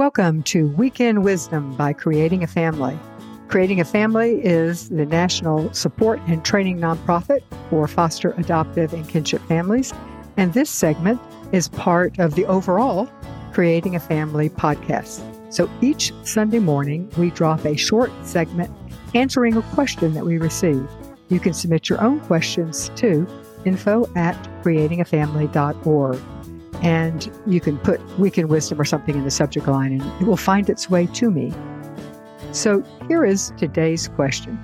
Welcome to Weekend Wisdom by Creating a Family. Creating a Family is the national support and training nonprofit for foster, adoptive, and kinship families. And this segment is part of the overall Creating a Family podcast. So each Sunday morning, we drop a short segment answering a question that we receive. You can submit your own questions to info at creatingafamily.org and you can put weekend wisdom or something in the subject line and it will find its way to me. So here is today's question.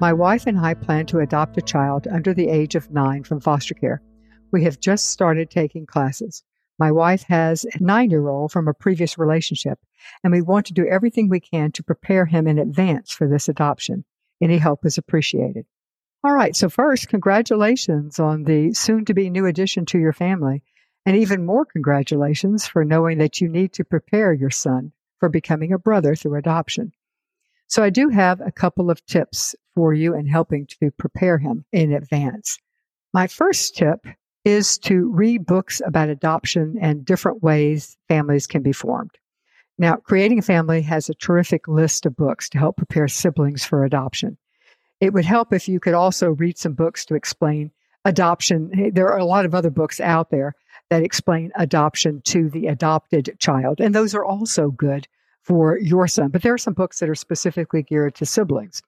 My wife and I plan to adopt a child under the age of nine from foster care. We have just started taking classes. My wife has a nine year old from a previous relationship, and we want to do everything we can to prepare him in advance for this adoption. Any help is appreciated. All right, so first, congratulations on the soon to be new addition to your family. And even more congratulations for knowing that you need to prepare your son for becoming a brother through adoption. So I do have a couple of tips for you in helping to prepare him in advance. My first tip is to read books about adoption and different ways families can be formed. Now, Creating a Family has a terrific list of books to help prepare siblings for adoption. It would help if you could also read some books to explain adoption. There are a lot of other books out there that explain adoption to the adopted child. And those are also good for your son. But there are some books that are specifically geared to siblings.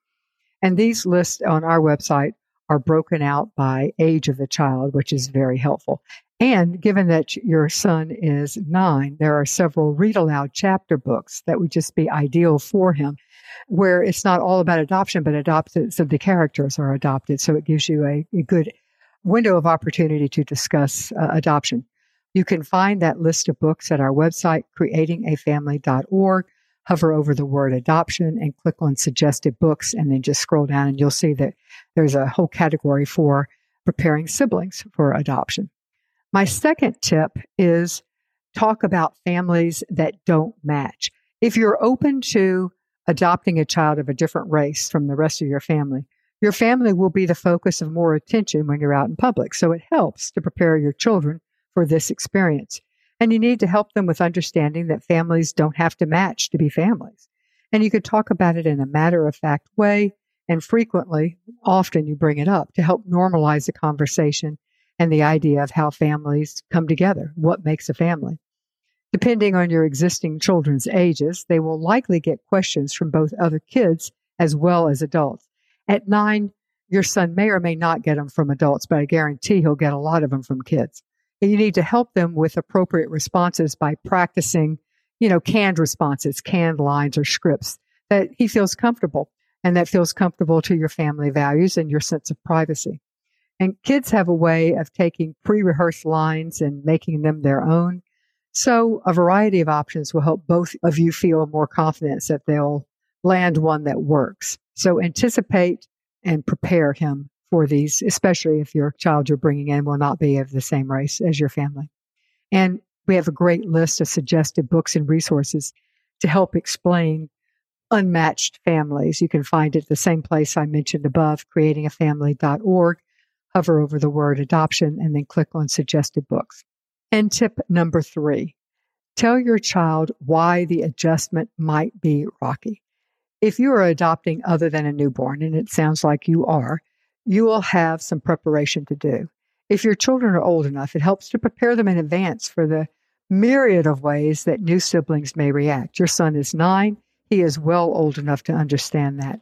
And these lists on our website are broken out by age of the child, which is very helpful. And given that your son is nine, there are several read aloud chapter books that would just be ideal for him, where it's not all about adoption, but adopted, so the characters are adopted. So it gives you a, a good window of opportunity to discuss uh, adoption. You can find that list of books at our website, creatingafamily.org. Hover over the word adoption and click on suggested books, and then just scroll down, and you'll see that there's a whole category for preparing siblings for adoption. My second tip is talk about families that don't match. If you're open to adopting a child of a different race from the rest of your family, your family will be the focus of more attention when you're out in public. So it helps to prepare your children for this experience. And you need to help them with understanding that families don't have to match to be families. And you could talk about it in a matter of fact way. And frequently, often you bring it up to help normalize the conversation and the idea of how families come together, what makes a family. Depending on your existing children's ages, they will likely get questions from both other kids as well as adults. At nine, your son may or may not get them from adults, but I guarantee he'll get a lot of them from kids. And you need to help them with appropriate responses by practicing, you know, canned responses, canned lines or scripts that he feels comfortable and that feels comfortable to your family values and your sense of privacy. And kids have a way of taking pre rehearsed lines and making them their own. So a variety of options will help both of you feel more confidence that they'll land one that works. So anticipate and prepare him for these, especially if your child you're bringing in will not be of the same race as your family. And we have a great list of suggested books and resources to help explain unmatched families. You can find it the same place I mentioned above, creatingafamily.org. Hover over the word adoption and then click on suggested books. And tip number three, tell your child why the adjustment might be rocky. If you are adopting other than a newborn, and it sounds like you are, you will have some preparation to do. If your children are old enough, it helps to prepare them in advance for the myriad of ways that new siblings may react. Your son is nine. He is well old enough to understand that.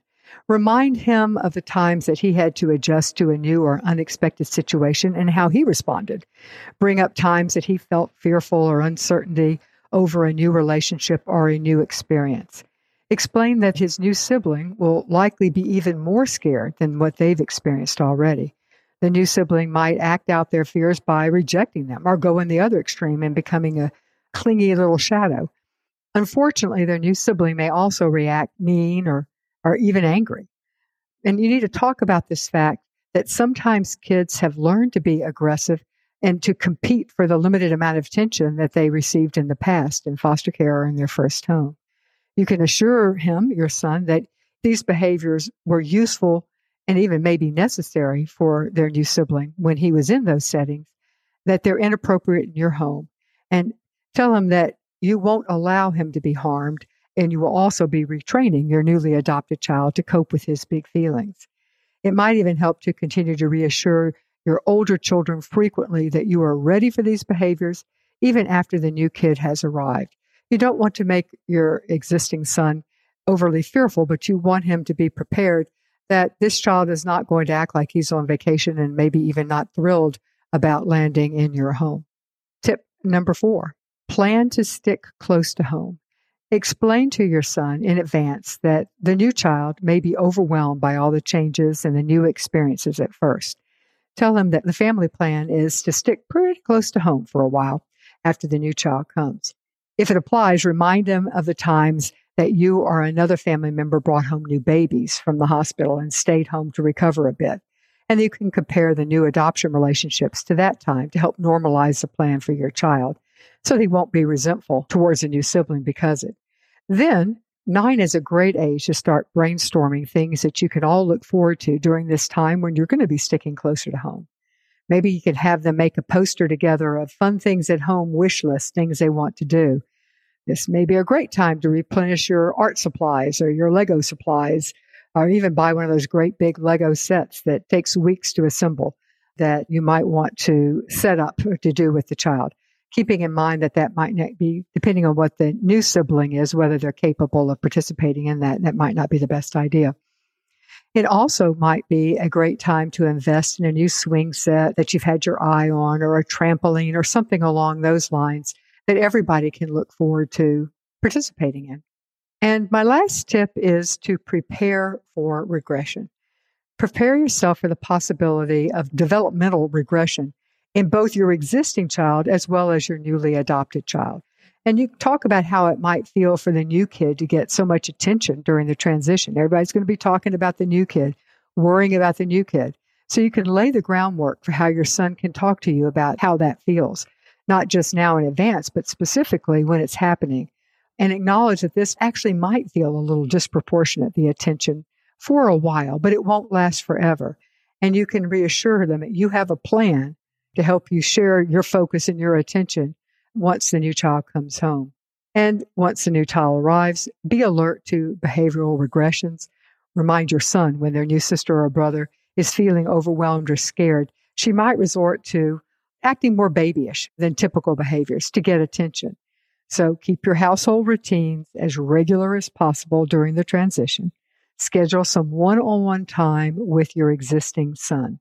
Remind him of the times that he had to adjust to a new or unexpected situation and how he responded. Bring up times that he felt fearful or uncertainty over a new relationship or a new experience explained that his new sibling will likely be even more scared than what they've experienced already. The new sibling might act out their fears by rejecting them or go in the other extreme and becoming a clingy little shadow. Unfortunately, their new sibling may also react mean or, or even angry. And you need to talk about this fact that sometimes kids have learned to be aggressive and to compete for the limited amount of attention that they received in the past in foster care or in their first home. You can assure him, your son, that these behaviors were useful and even maybe necessary for their new sibling when he was in those settings, that they're inappropriate in your home. And tell him that you won't allow him to be harmed, and you will also be retraining your newly adopted child to cope with his big feelings. It might even help to continue to reassure your older children frequently that you are ready for these behaviors even after the new kid has arrived. You don't want to make your existing son overly fearful, but you want him to be prepared that this child is not going to act like he's on vacation and maybe even not thrilled about landing in your home. Tip number four plan to stick close to home. Explain to your son in advance that the new child may be overwhelmed by all the changes and the new experiences at first. Tell him that the family plan is to stick pretty close to home for a while after the new child comes. If it applies, remind them of the times that you or another family member brought home new babies from the hospital and stayed home to recover a bit. And you can compare the new adoption relationships to that time to help normalize the plan for your child so they won't be resentful towards a new sibling because it. Then, nine is a great age to start brainstorming things that you can all look forward to during this time when you're going to be sticking closer to home. Maybe you could have them make a poster together of fun things at home wish list, things they want to do. This may be a great time to replenish your art supplies or your Lego supplies, or even buy one of those great big Lego sets that takes weeks to assemble that you might want to set up to do with the child. Keeping in mind that that might not be, depending on what the new sibling is, whether they're capable of participating in that, that might not be the best idea. It also might be a great time to invest in a new swing set that you've had your eye on or a trampoline or something along those lines that everybody can look forward to participating in. And my last tip is to prepare for regression. Prepare yourself for the possibility of developmental regression in both your existing child as well as your newly adopted child. And you talk about how it might feel for the new kid to get so much attention during the transition. Everybody's going to be talking about the new kid, worrying about the new kid. So you can lay the groundwork for how your son can talk to you about how that feels, not just now in advance, but specifically when it's happening. And acknowledge that this actually might feel a little disproportionate, the attention for a while, but it won't last forever. And you can reassure them that you have a plan to help you share your focus and your attention once the new child comes home. And once the new child arrives, be alert to behavioral regressions. Remind your son when their new sister or brother is feeling overwhelmed or scared, she might resort to acting more babyish than typical behaviors to get attention. So keep your household routines as regular as possible during the transition. Schedule some one on one time with your existing son.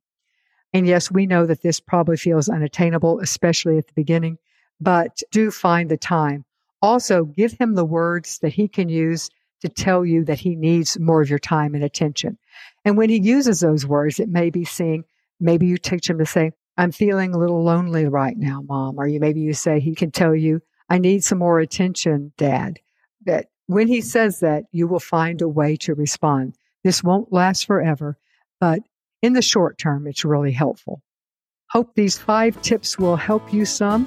And yes, we know that this probably feels unattainable, especially at the beginning, but do find the time. Also, give him the words that he can use to tell you that he needs more of your time and attention. And when he uses those words, it may be saying, maybe you teach him to say, I'm feeling a little lonely right now, mom. Or you maybe you say, he can tell you, I need some more attention, dad. That when he says that, you will find a way to respond. This won't last forever, but in the short term, it's really helpful. Hope these five tips will help you some.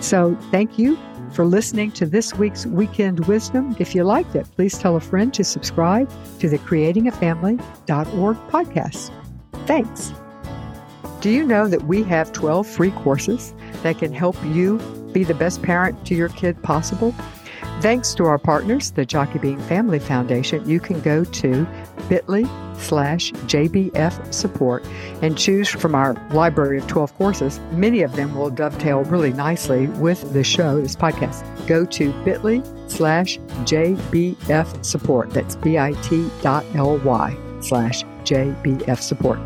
So thank you for listening to this week's Weekend Wisdom. If you liked it, please tell a friend to subscribe to the creatingafamily.org podcast. Thanks. Do you know that we have 12 free courses that can help you be the best parent to your kid possible? Thanks to our partners, the Jockey Being Family Foundation, you can go to bit.ly slash JBF support and choose from our library of 12 courses. Many of them will dovetail really nicely with the show, this podcast. Go to bit.ly slash JBF support. That's bit.ly slash JBF support.